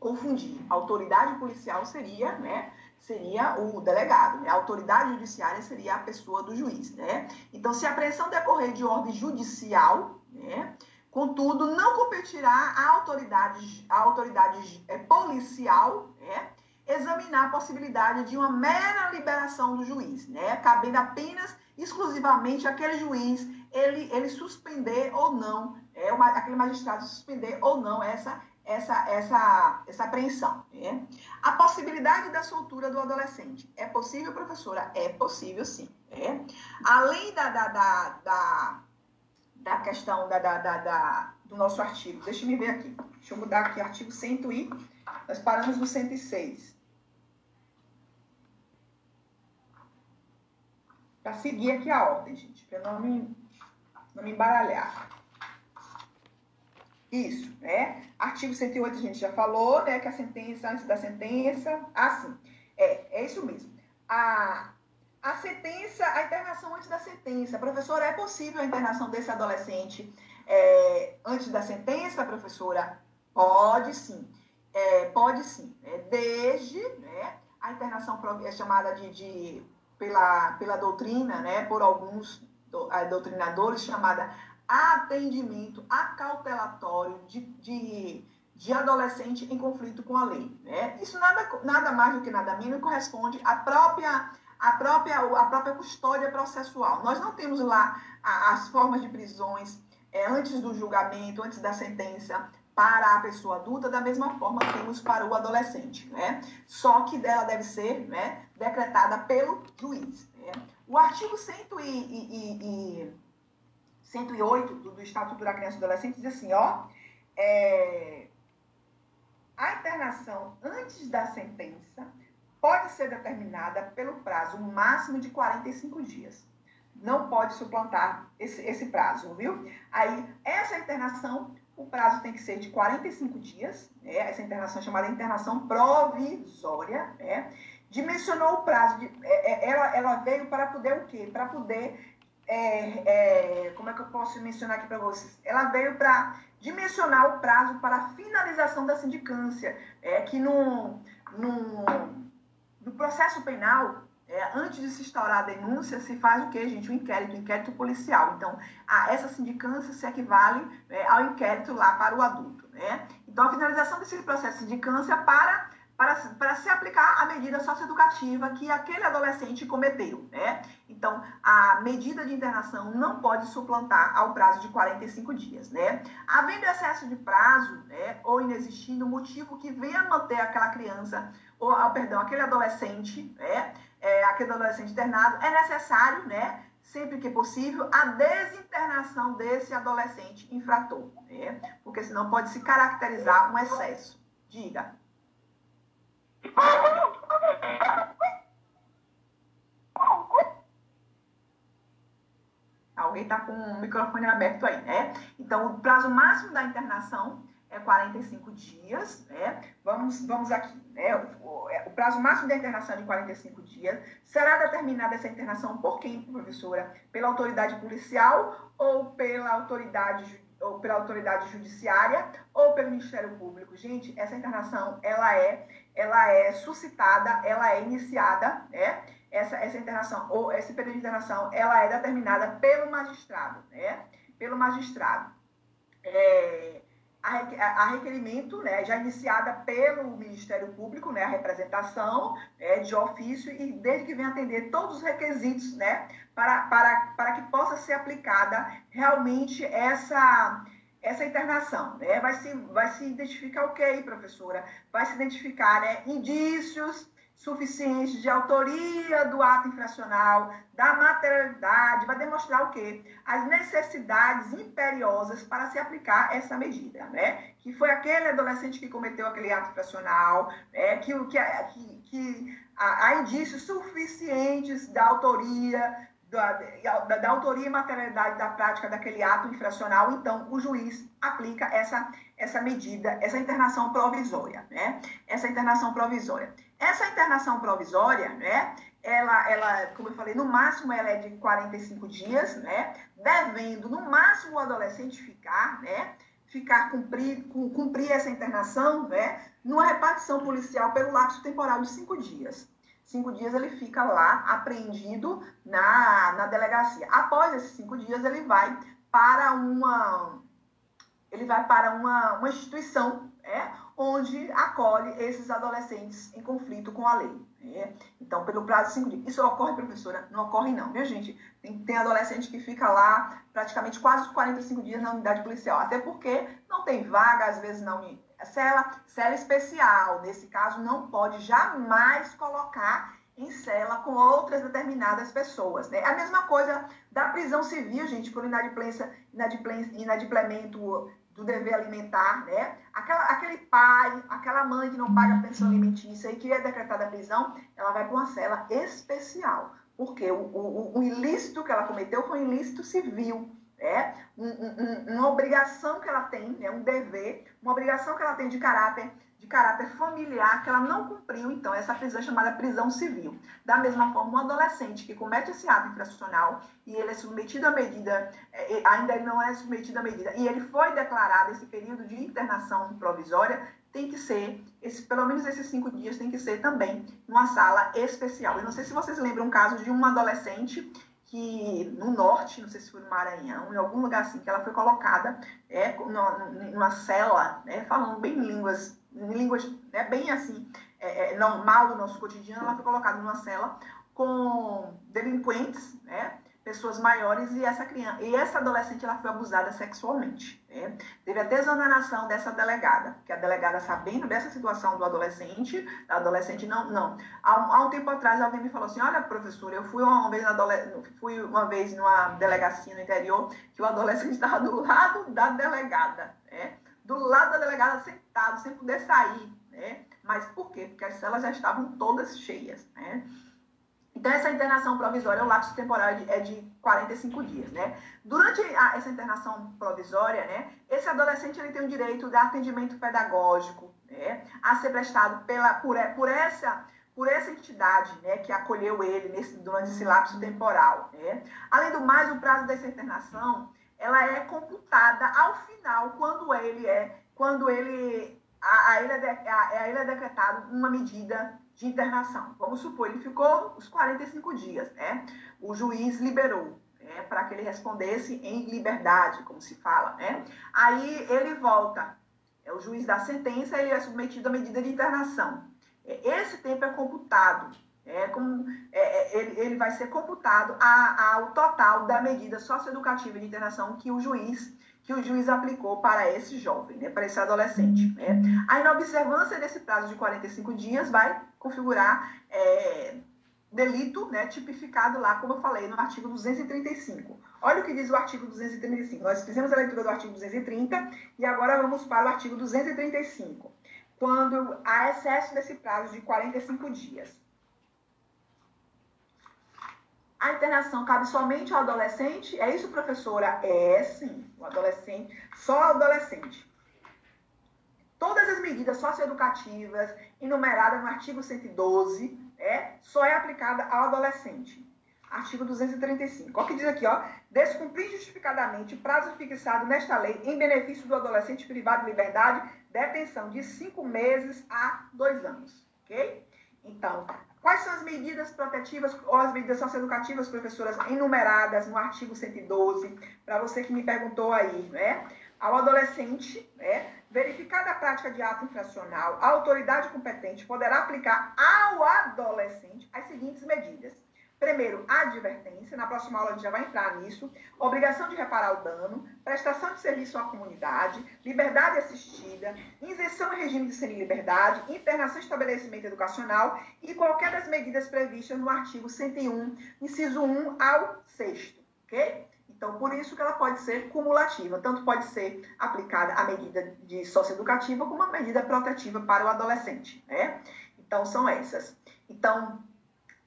confundir. A autoridade policial seria, né? Seria o delegado, né? A autoridade judiciária seria a pessoa do juiz, né? Então, se a apreensão decorrer de ordem judicial, né? Contudo, não competirá a autoridade, a autoridade é, policial né, examinar a possibilidade de uma mera liberação do juiz, né, cabendo apenas, exclusivamente, aquele juiz ele, ele suspender ou não, é, uma, aquele magistrado suspender ou não essa, essa, essa, essa apreensão. Né? A possibilidade da soltura do adolescente. É possível, professora? É possível, sim. Né? Além da, da, da, da da questão da, da, da, do nosso artigo. Deixa eu me ver aqui. Deixa eu mudar aqui, artigo 100 e... Nós paramos no 106. Para seguir aqui a ordem, gente, para não me, não me embaralhar. Isso, né? Artigo 108 a gente já falou, né? Que a sentença, antes da sentença, assim, é, é isso mesmo. A, a sentença, a internação antes da sentença. Professora, é possível a internação desse adolescente é, antes da sentença, professora? Pode sim. É, pode sim. É, desde né, a internação é chamada de, de, pela, pela doutrina, né, por alguns do, doutrinadores, chamada atendimento acautelatório de, de, de, adolescente em conflito com a lei. Né? Isso nada, nada mais do que nada menos corresponde à própria a própria, a própria custódia processual. Nós não temos lá as formas de prisões é, antes do julgamento, antes da sentença, para a pessoa adulta, da mesma forma que temos para o adolescente. Né? Só que dela deve ser né, decretada pelo juiz. Né? O artigo 100 e, e, e 108 do, do, Estatuto da Criança e do Adolescente diz assim, ó, é, a internação antes da sentença pode ser determinada pelo prazo máximo de 45 dias. Não pode suplantar esse, esse prazo, viu? Aí, essa internação, o prazo tem que ser de 45 dias, né? essa internação é chamada internação provisória, né? Dimensionou o prazo, de, é, é, ela, ela veio para poder o quê? Para poder, é, é, como é que eu posso mencionar aqui para vocês? Ela veio para dimensionar o prazo para a finalização da sindicância, é, que no no processo penal, é, antes de se instaurar a denúncia, se faz o que, gente? O inquérito, inquérito policial. Então, a, essa sindicância se equivale é, ao inquérito lá para o adulto. Né? Então, a finalização desse processo de sindicância para, para, para se aplicar a medida socioeducativa que aquele adolescente cometeu. Né? Então, a medida de internação não pode suplantar ao prazo de 45 dias. Né? Havendo excesso de prazo né, ou inexistindo motivo que venha manter aquela criança ou, ah, perdão, aquele adolescente, né, é, aquele adolescente internado, é necessário, né, sempre que possível, a desinternação desse adolescente infrator, né, porque senão pode se caracterizar um excesso. Diga. Alguém está com o microfone aberto aí, né? Então, o prazo máximo da internação é 45 dias, né? Vamos, vamos aqui, né? O, é, o, prazo máximo da internação é de 45 dias. Será determinada essa internação por quem, professora? Pela autoridade policial ou pela autoridade ou pela autoridade judiciária ou pelo Ministério Público. Gente, essa internação ela é ela é suscitada, ela é iniciada, né? Essa essa internação ou esse período de internação, ela é determinada pelo magistrado, né? Pelo magistrado. É, a requerimento, né, já iniciada pelo Ministério Público, né, a representação né, de ofício, e desde que venha atender todos os requisitos né, para, para, para que possa ser aplicada realmente essa, essa internação. Né? Vai, se, vai se identificar o que aí, professora? Vai se identificar né, indícios suficiente de autoria do ato infracional, da materialidade, vai demonstrar o quê? As necessidades imperiosas para se aplicar essa medida, né? Que foi aquele adolescente que cometeu aquele ato infracional, né? que, que, que, que há indícios suficientes da autoria da, da, da, autoria e materialidade da prática daquele ato infracional, então o juiz aplica essa, essa medida, essa internação provisória, né? Essa internação provisória. Essa internação provisória, né? Ela, ela, como eu falei, no máximo ela é de 45 dias, né? Devendo no máximo o adolescente ficar, né? Ficar cumprir, cumprir essa internação, né? Numa repartição policial pelo lapso temporal de cinco dias cinco dias ele fica lá apreendido na, na delegacia. Após esses cinco dias, ele vai para uma ele vai para uma, uma instituição é, onde acolhe esses adolescentes em conflito com a lei. É. Então, pelo prazo de cinco dias. Isso ocorre, professora? Não ocorre, não, viu, gente? Tem, tem adolescente que fica lá praticamente quase 45 dias na unidade policial, até porque não tem vaga, às vezes, na, cela, cela especial, nesse caso, não pode jamais colocar em cela com outras determinadas pessoas. Né? A mesma coisa da prisão civil, gente, por inadimplência, inadimplência, inadimplemento do dever alimentar, né? Aquela, aquele pai, aquela mãe que não paga a pensão alimentícia e que é decretada a prisão, ela vai para uma cela especial. Porque o, o, o ilícito que ela cometeu foi um ilícito civil é um, um, uma obrigação que ela tem, né, um dever, uma obrigação que ela tem de caráter caráter familiar que ela não cumpriu, então essa prisão é chamada prisão civil. Da mesma forma, um adolescente que comete esse ato infracional e ele é submetido à medida, é, ainda ele não é submetido à medida, e ele foi declarado esse período de internação provisória, tem que ser, esse, pelo menos esses cinco dias tem que ser também numa sala especial. Eu não sei se vocês lembram um caso de uma adolescente que no norte, não sei se foi no Maranhão, em algum lugar assim, que ela foi colocada é, numa cela, né, falando bem línguas, línguas né, bem assim, é, é, normal do nosso cotidiano, ela foi colocada numa cela com delinquentes, né, pessoas maiores e essa criança e essa adolescente ela foi abusada sexualmente. Né? Teve a desoneração dessa delegada, que a delegada sabendo dessa situação do adolescente, da adolescente não, não. Há, há um tempo atrás alguém me falou assim, olha professora, eu fui uma vez fui uma vez numa delegacia no interior que o adolescente estava do lado da delegada, né? Do lado da delegada sentado sem poder sair, né? Mas por quê? Porque as celas já estavam todas cheias, né? Então, essa internação provisória, o lapso temporal é de 45 dias, né? Durante a, essa internação provisória, né, esse adolescente ele tem o direito de atendimento pedagógico, né, a ser prestado pela, por, por, essa, por essa entidade, né, que acolheu ele nesse, durante esse lapso temporal, né? Além do mais, o prazo dessa internação, ela é computada ao final, quando ele é, quando ele, a, a ele é, a, a ele é decretado uma medida de internação. Vamos supor, ele ficou os 45 dias, né? O juiz liberou, né? Para que ele respondesse em liberdade, como se fala, né? Aí ele volta, é o juiz da sentença, ele é submetido à medida de internação. É, esse tempo é computado, é, como, é, é, ele, ele vai ser computado ao total da medida socioeducativa de internação que o juiz que o juiz aplicou para esse jovem, né, para esse adolescente. Né? A inobservância desse prazo de 45 dias vai configurar é, delito né, tipificado lá, como eu falei, no artigo 235. Olha o que diz o artigo 235. Nós fizemos a leitura do artigo 230 e agora vamos para o artigo 235, quando há excesso desse prazo de 45 dias. A internação cabe somente ao adolescente? É isso, professora? É sim, o adolescente, só ao adolescente. Todas as medidas socioeducativas enumeradas no artigo 112 é, só é aplicada ao adolescente. Artigo 235. Olha o que diz aqui, ó. Descumprir justificadamente prazo fixado nesta lei em benefício do adolescente privado de liberdade, detenção de cinco meses a dois anos. Ok? Então, Quais são as medidas protetivas ou as medidas socioeducativas, professoras, enumeradas no artigo 112, para você que me perguntou aí, né? Ao adolescente, né, verificada a prática de ato infracional, a autoridade competente poderá aplicar ao adolescente as seguintes medidas Primeiro, advertência, na próxima aula a gente já vai entrar nisso, obrigação de reparar o dano, prestação de serviço à comunidade, liberdade assistida, isenção em regime de semi-liberdade, internação e estabelecimento educacional e qualquer das medidas previstas no artigo 101, inciso 1 ao 6 ok? Então, por isso que ela pode ser cumulativa, tanto pode ser aplicada a medida de socioeducativa como a medida protetiva para o adolescente, né? Então, são essas. Então,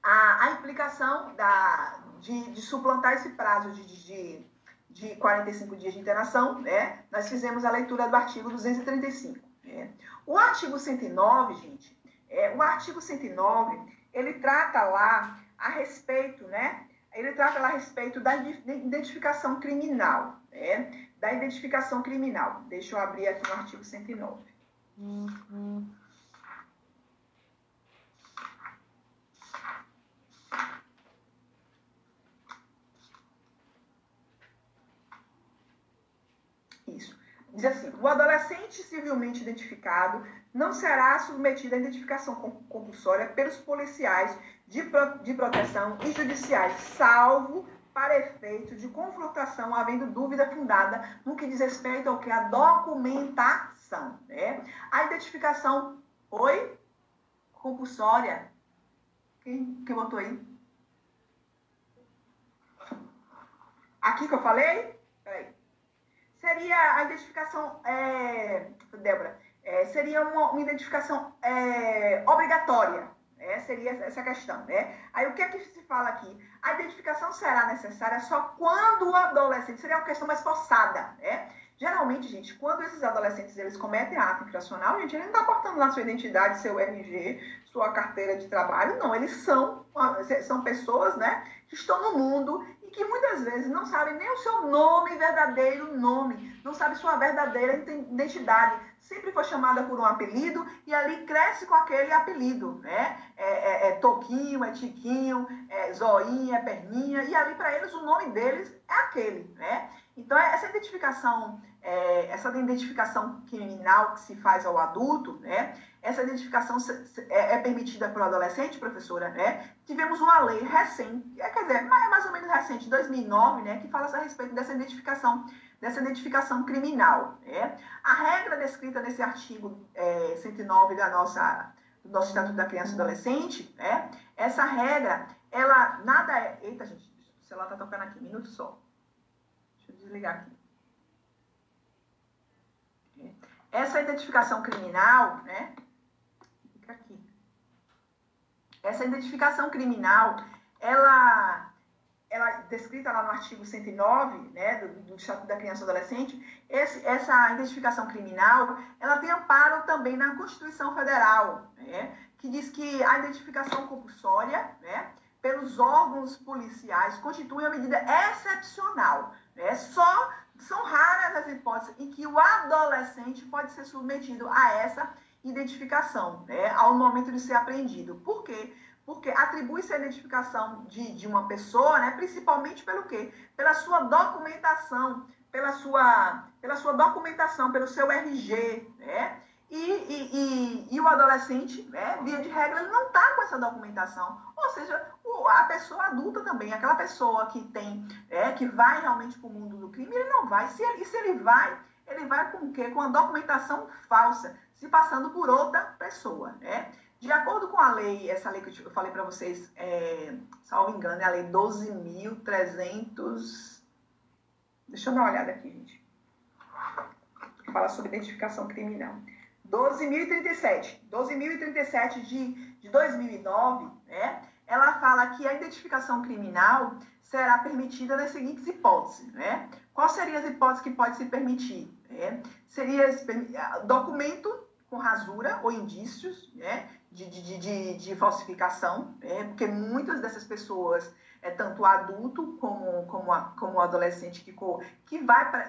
a, a implicação da, de, de suplantar esse prazo de, de, de 45 dias de internação, né, nós fizemos a leitura do artigo 235. Né. O artigo 109, gente, é, o artigo 109, ele trata lá a respeito, né, ele trata lá a respeito da identificação criminal, né, da identificação criminal. Deixa eu abrir aqui no artigo 109. Uhum. Isso. Diz assim: o adolescente civilmente identificado não será submetido à identificação compulsória pelos policiais de, pro, de proteção e judiciais, salvo para efeito de confrontação, havendo dúvida fundada no que diz respeito ao que a documentação, né? A identificação, oi? Compulsória. Quem, quem botou aí? Aqui que eu falei? Peraí. Seria a identificação, é, Débora, é, seria uma, uma identificação é, obrigatória, é, seria essa questão, né? Aí o que é que se fala aqui? A identificação será necessária só quando o adolescente, seria uma questão mais forçada, né? Geralmente, gente, quando esses adolescentes eles cometem ato infracional, gente, ele não está portando lá sua identidade, seu RG, sua carteira de trabalho, não. Eles são, são pessoas, né, que estão no mundo que muitas vezes não sabem nem o seu nome, verdadeiro nome, não sabem sua verdadeira identidade sempre foi chamada por um apelido e ali cresce com aquele apelido, né? É, é, é Toquinho, é Tiquinho, é Zoinha, é Perninha, e ali para eles o nome deles é aquele, né? Então essa identificação, é, essa identificação criminal que se faz ao adulto, né? Essa identificação é, é permitida para o adolescente, professora, né? Tivemos uma lei recente, é, quer dizer, mais ou menos recente, 2009, né? Que fala a respeito dessa identificação dessa identificação criminal. Né? A regra descrita nesse artigo é, 109 da nossa, do nosso Estatuto da Criança e Adolescente, né? essa regra, ela nada é... Eita, gente, o celular está tocando aqui, um minuto só. Deixa eu desligar aqui. Essa identificação criminal, né? Aqui. Essa identificação criminal, ela ela descrita lá no artigo 109, né, do, do Estatuto da Criança e Adolescente, esse, essa identificação criminal, ela tem amparo também na Constituição Federal, né, que diz que a identificação compulsória, né, pelos órgãos policiais constitui uma medida excepcional, né, só são raras as hipóteses em que o adolescente pode ser submetido a essa identificação, né, ao momento de ser apreendido. Por quê? porque atribui-se a identificação de, de uma pessoa, né, principalmente pelo quê? Pela sua documentação, pela sua, pela sua documentação, pelo seu RG, né? E, e, e, e o adolescente, né, via de regra, ele não está com essa documentação. Ou seja, a pessoa adulta também, aquela pessoa que tem, é, que vai realmente para o mundo do crime, ele não vai. Se ele, se ele vai, ele vai com o quê? Com a documentação falsa, se passando por outra pessoa, né? De acordo com a lei, essa lei que eu falei para vocês, é, salvo engano, é a lei 12.300. Deixa eu dar uma olhada aqui, gente. Fala sobre identificação criminal. 12.037. 12.037 de, de 2009, né? Ela fala que a identificação criminal será permitida nas seguintes hipóteses, né? Quais seriam as hipóteses que pode se permitir? Né? Seria documento com rasura ou indícios, né? de, de, de, de falsificação, né? porque muitas dessas pessoas, é, tanto adulto como, como, a, como adolescente que, que vai para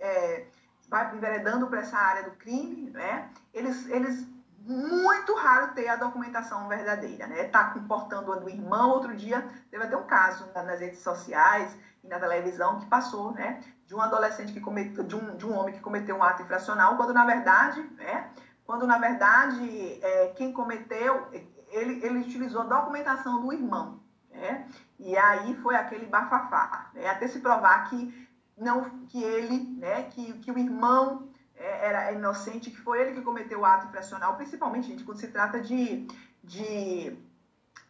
é, vai enveredando para essa área do crime, né? eles, eles muito raro ter a documentação verdadeira, né? Tá comportando a do irmão, outro dia teve até um caso nas redes sociais e na televisão que passou, né? De um adolescente que cometeu, de um, de um homem que cometeu um ato infracional, quando na verdade, né? quando na verdade é, quem cometeu, ele, ele utilizou a documentação do irmão. Né? E aí foi aquele bafafá, né? até se provar que, não, que ele, né? que, que o irmão é, era inocente, que foi ele que cometeu o ato infracional, principalmente, gente, quando se trata de, de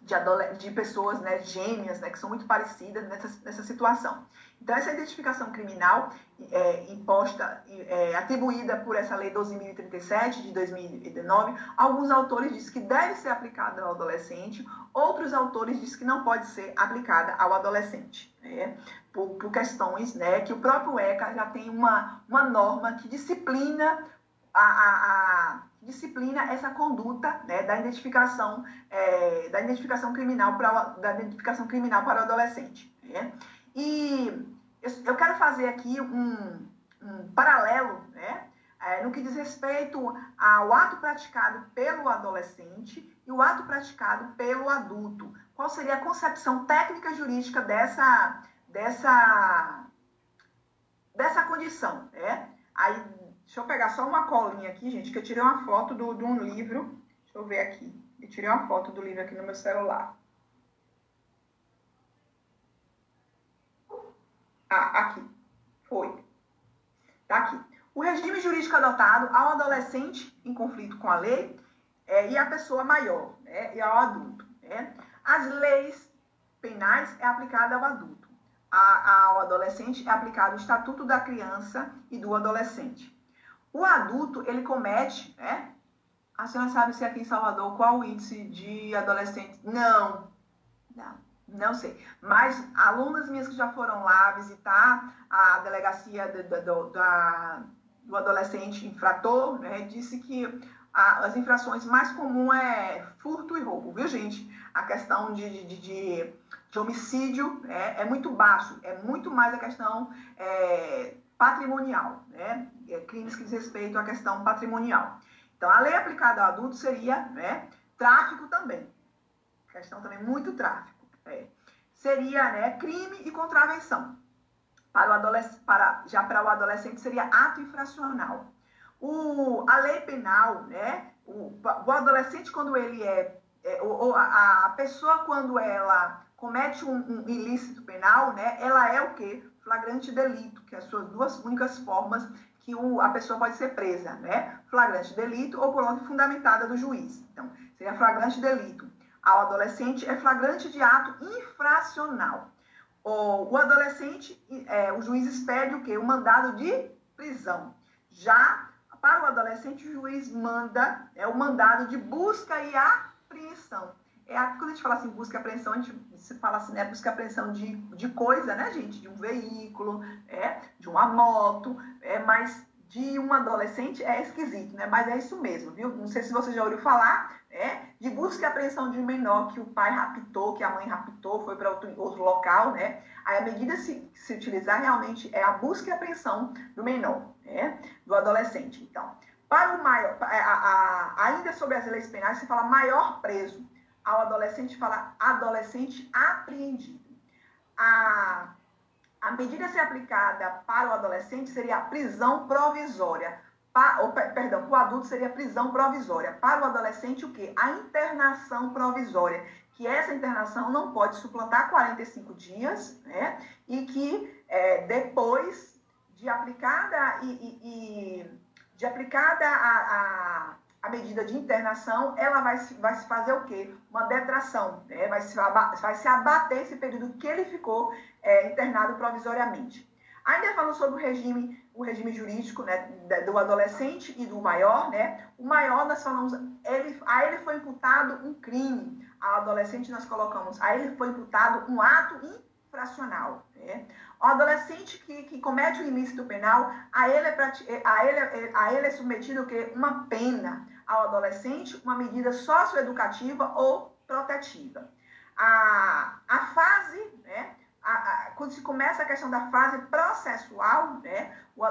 de, de pessoas né, gêmeas, né, que são muito parecidas nessa, nessa situação. Então, essa identificação criminal é, imposta, é, atribuída por essa lei 12.037 de 2019, alguns autores dizem que deve ser aplicada ao adolescente, outros autores dizem que não pode ser aplicada ao adolescente, né, por, por, questões né, que o próprio ECA já tem uma, uma norma que disciplina a, a, a disciplina essa conduta né, da identificação é, da identificação criminal para da identificação criminal para o adolescente. Né? E eu, eu, quero fazer aqui um, um paralelo, né, é, no que diz respeito ao ato praticado pelo adolescente e o ato praticado pelo adulto. Qual seria a concepção técnica jurídica dessa dessa dessa condição, né? Aí Deixa eu pegar só uma colinha aqui, gente, que eu tirei uma foto do, de um livro. Deixa eu ver aqui. Eu tirei uma foto do livro aqui no meu celular. Ah, aqui. Foi. Tá aqui. O regime jurídico adotado ao adolescente em conflito com a lei é, e a pessoa maior, né, e ao adulto. Né? As leis penais é aplicada ao adulto. A, ao adolescente é aplicado o Estatuto da Criança e do Adolescente. O adulto, ele comete, né? A senhora sabe se aqui em Salvador qual o índice de adolescentes? Não, não, não sei. Mas alunas minhas que já foram lá visitar a delegacia do, do, da, do adolescente infrator, né, disse que a, as infrações mais comuns é furto e roubo, viu, gente? A questão de, de, de, de homicídio é, é, muito baixo, é muito mais a questão é, patrimonial, né? É, crimes que diz respeito à questão patrimonial. Então, a lei aplicada ao adulto seria né, tráfico também. Questão também muito tráfico. É. Seria né, crime e contravenção. Para o adolescente, para, já para o adolescente seria ato infracional. O, a lei penal, né, o, o adolescente, quando ele é, é ou, a, a, pessoa, quando ela comete um, um ilícito penal, né, ela é o quê? Flagrante delito, que é as suas duas únicas formas que o, a pessoa pode ser presa, né? Flagrante delito ou por ordem fundamentada do juiz. Então, seria flagrante delito. Ao adolescente é flagrante de ato infracional. O, o adolescente, é, o juiz expede o quê? O mandado de prisão. Já para o adolescente, o juiz manda é o mandado de busca e apreensão é quando a gente fala assim, busca e apreensão, a gente se fala assim, né, busca e apreensão de, de coisa, né, gente? De um veículo, é, de uma moto, é, mas de um adolescente é esquisito, né? Mas é isso mesmo, viu? Não sei se você já ouviu falar, né? De busca e apreensão de um menor que o pai raptou, que a mãe raptou, foi para outro, outro local, né? Aí a medida se, se utilizar realmente é a busca e apreensão do menor, né? Do adolescente. Então, para o maior, a, a, ainda sobre as leis penais, se fala maior preso ao adolescente fala adolescente apreendido. A, a medida a ser aplicada para o adolescente seria a prisão provisória. Pa, ou, perdão, para o adulto seria a prisão provisória. Para o adolescente, o quê? A internação provisória. Que essa internação não pode suplantar 45 dias, né? E que é, depois de aplicada e, e, e de aplicada a a medida de internação, ela vai se, vai se fazer o quê? Uma detração, né? vai, se, vai se abater esse período que ele ficou é, internado provisoriamente. Ainda falando sobre o regime, o regime jurídico né, do adolescente e do maior, né? O maior nós falamos, ele, a ele foi imputado um crime, ao adolescente nós colocamos, a ele foi imputado um ato infracional. Né? O adolescente que, que comete o ilícito penal, a ele é, a ele, é, a ele é submetido o quê? uma pena. Ao adolescente, uma medida socioeducativa ou protetiva. A, a fase, né, a, a, quando se começa a questão da fase processual, né, o,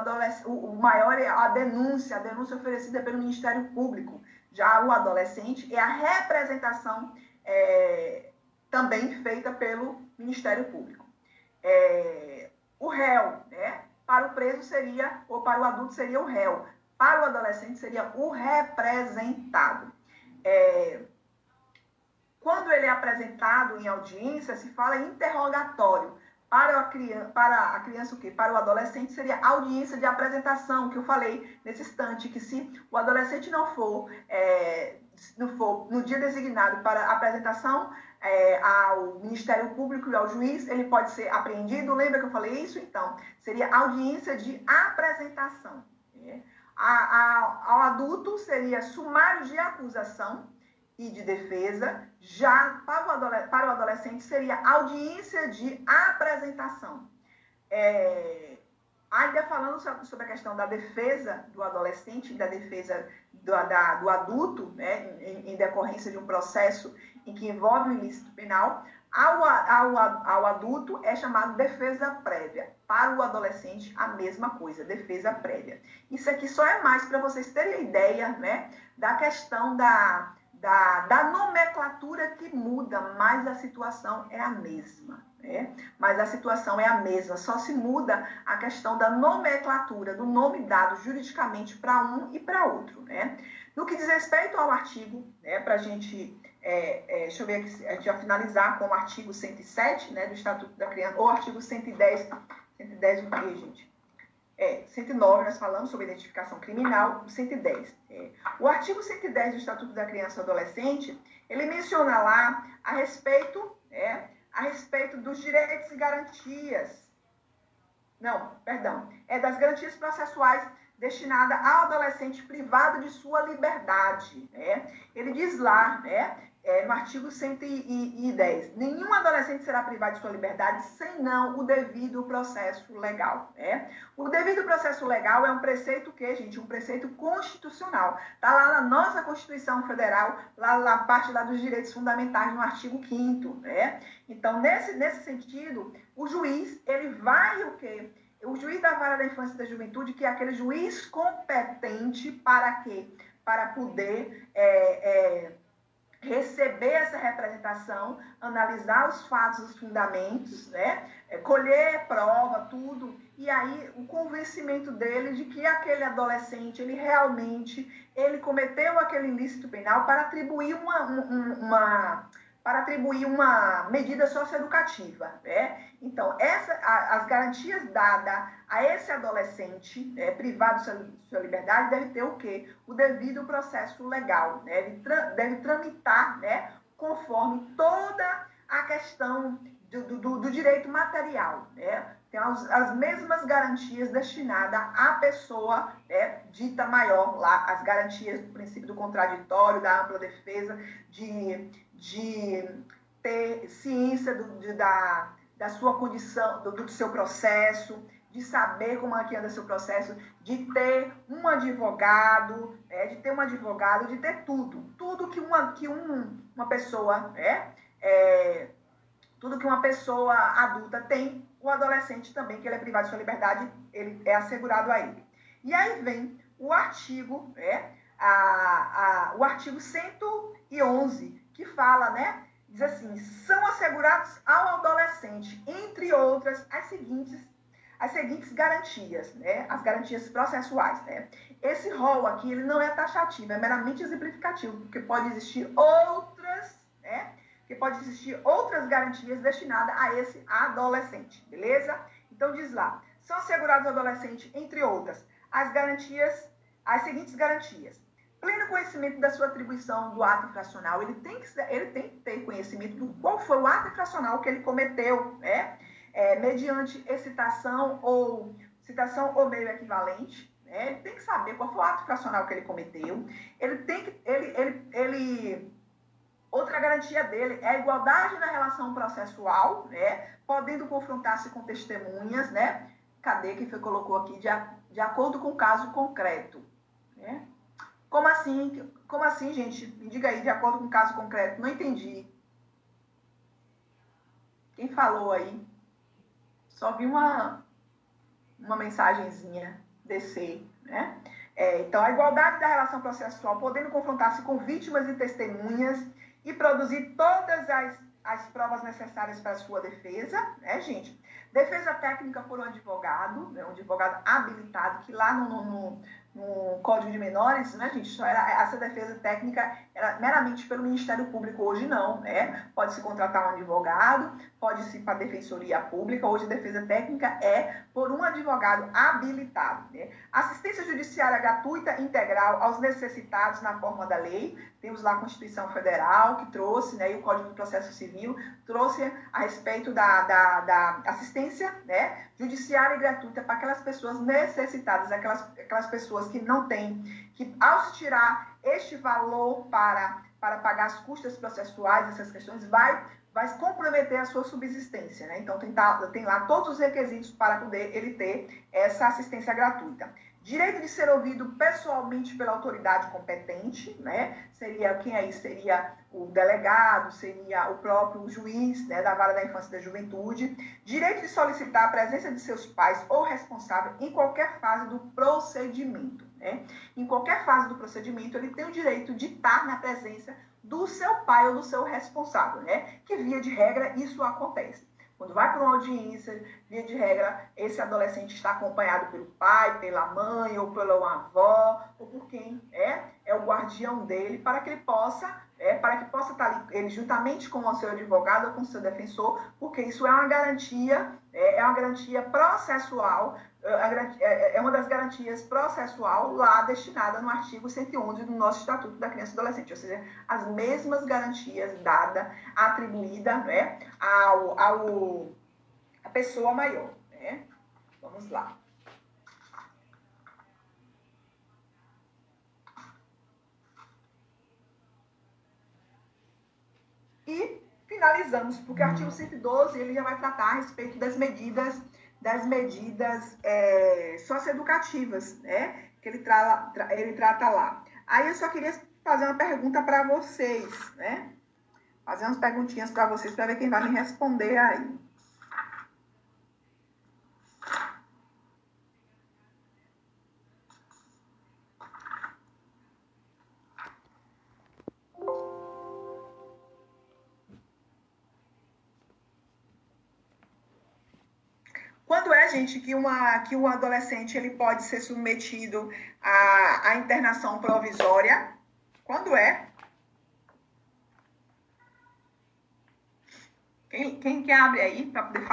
o, o maior é a denúncia, a denúncia oferecida pelo Ministério Público. Já o adolescente é a representação é, também feita pelo Ministério Público. É, o réu, né? Para o preso seria, ou para o adulto seria o réu. Para o adolescente seria o representado. É, quando ele é apresentado em audiência, se fala em interrogatório. Para a, criança, para a criança, o quê? Para o adolescente seria audiência de apresentação, que eu falei nesse instante, que se o adolescente não for é, não for no dia designado para apresentação é, ao Ministério Público e ao juiz, ele pode ser apreendido. Lembra que eu falei isso? Então, seria audiência de apresentação. Né? A, a, ao adulto seria sumário de acusação e de defesa, já para o, para o adolescente seria audiência de apresentação. É, ainda falando sobre a questão da defesa do adolescente, da defesa do, da, do adulto, né, em, em, decorrência de um processo em que envolve o ilícito penal, ao, ao, ao adulto é chamado defesa prévia. Para o adolescente, a mesma coisa, defesa prévia. Isso aqui só é mais para vocês terem ideia né, da questão da, da, da nomenclatura que muda, mas a situação é a mesma. Né? Mas a situação é a mesma, só se muda a questão da nomenclatura, do nome dado juridicamente para um e para outro. Né? No que diz respeito ao artigo, né, para a gente, é, é, deixa eu ver aqui, a gente vai finalizar com o artigo 107 né, do Estatuto da Criança, ou artigo 110, 110 o que, gente? É, 109, nós falamos sobre identificação criminal, 110. É. O artigo 110 do Estatuto da Criança e Adolescente, ele menciona lá a respeito, é, a respeito dos direitos e garantias. Não, perdão, é das garantias processuais destinada ao adolescente privado de sua liberdade. Né? Ele diz lá, né, é, no artigo 110, nenhum adolescente será privado de sua liberdade sem não o devido processo legal. Né? O devido processo legal é um preceito que, gente, um preceito constitucional. Está lá na nossa Constituição Federal, lá na parte lá dos direitos fundamentais, no artigo 5 né? Então, nesse, nesse sentido, o juiz, ele vai o quê? o juiz da vara da infância e da juventude, que é aquele juiz competente para quê? Para poder é, é, receber essa representação, analisar os fatos, os fundamentos, né? É, colher prova, tudo, e aí o convencimento dele de que aquele adolescente, ele realmente, ele cometeu aquele ilícito penal para atribuir uma, uma para atribuir uma medida socioeducativa. Né? Então, essa, a, as garantias dadas a esse adolescente né, privado de sua, sua, liberdade deve ter o quê? O devido processo legal. Né? Ele tra, deve tramitar né, conforme toda a questão do, do, do direito material. Né? Tem as, as, mesmas garantias destinadas à pessoa né, dita maior lá, as garantias do princípio do contraditório, da ampla defesa, de de ter ciência do, de, da, da sua condição, do, do, seu processo, de saber como é que anda seu processo, de ter um advogado, é, de ter um advogado, de ter tudo. Tudo que uma, que um, uma pessoa é, é, tudo que uma pessoa adulta tem, o adolescente também, que ele é privado de sua liberdade, ele é assegurado a ele. E aí vem o artigo, é, a, a, o artigo 111, que fala, né? Diz assim: são assegurados ao adolescente, entre outras, as seguintes, as seguintes garantias, né? As garantias processuais, né? Esse rol aqui, ele não é taxativo, é meramente exemplificativo, porque pode existir outras, né? Que pode existir outras garantias destinadas a esse adolescente, beleza? Então diz lá: são assegurados ao adolescente, entre outras, as garantias, as seguintes garantias pleno conhecimento da sua atribuição do ato infracional, ele tem que, ele tem que ter conhecimento do qual foi o ato infracional que ele cometeu, né? É, mediante excitação ou citação ou meio equivalente, né? Ele tem que saber qual foi o ato infracional que ele cometeu. Ele tem que, ele, ele, ele, outra garantia dele é a igualdade na relação processual, né? Podendo confrontar-se com testemunhas, né? Cadê que foi colocou aqui de, de acordo com o caso concreto, né? Como assim? Como assim, gente? Me diga aí, de acordo com o caso concreto. Não entendi. Quem falou aí? Só vi uma, uma mensagenzinha descer, né? É, então, a igualdade da relação processual, podendo confrontar-se com vítimas e testemunhas e produzir todas as, as provas necessárias para a sua defesa, né, gente? Defesa técnica por um advogado, né, um advogado habilitado, que lá no, no, no Código de Menores, né, gente, só era, essa defesa técnica era meramente pelo Ministério Público, hoje não, né? Pode-se contratar um advogado, pode-se ir para a Defensoria Pública, hoje a defesa técnica é por um advogado habilitado. Né? Assistência judiciária gratuita integral aos necessitados na forma da lei, temos lá a Constituição Federal, que trouxe, né, e o Código do Processo Civil, trouxe a respeito da, da, da assistência né, judiciária gratuita para aquelas pessoas necessitadas, aquelas, aquelas pessoas que não têm, que ao tirar este valor para, para pagar as custas processuais, essas questões, vai, vai comprometer a sua subsistência. Né? Então, tem, tem lá todos os requisitos para poder ele ter essa assistência gratuita. Direito de ser ouvido pessoalmente pela autoridade competente, né? Seria quem aí seria o delegado, seria o próprio juiz, né, da vara da infância e da juventude. Direito de solicitar a presença de seus pais ou responsável em qualquer fase do procedimento, né? Em qualquer fase do procedimento, ele tem o direito de estar na presença do seu pai ou do seu responsável, né? Que via de regra isso acontece. Quando vai para uma audiência, via de regra, esse adolescente está acompanhado pelo pai, pela mãe, ou pela avó, ou por quem é, é o guardião dele, para que ele possa, é, para que possa estar ali, ele juntamente com o seu advogado ou com o seu defensor, porque isso é uma garantia, é, é uma garantia processual é, é, é uma das garantias processual lá destinada no artigo 111 do nosso Estatuto da Criança e Adolescente, ou seja, as mesmas garantias dadas, atribuídas né, ao, ao, à pessoa maior. Né? Vamos lá. E finalizamos, porque o artigo 112 ele já vai tratar a respeito das medidas das medidas é, socioeducativas, né? Que ele, tra, ele trata lá. Aí eu só queria fazer uma pergunta para vocês, né? Fazer umas perguntinhas para vocês para ver quem vai me responder aí. Gente, que, uma, que um adolescente ele pode ser submetido à, à internação provisória? Quando é? Quem, quem que abre aí para poder falar?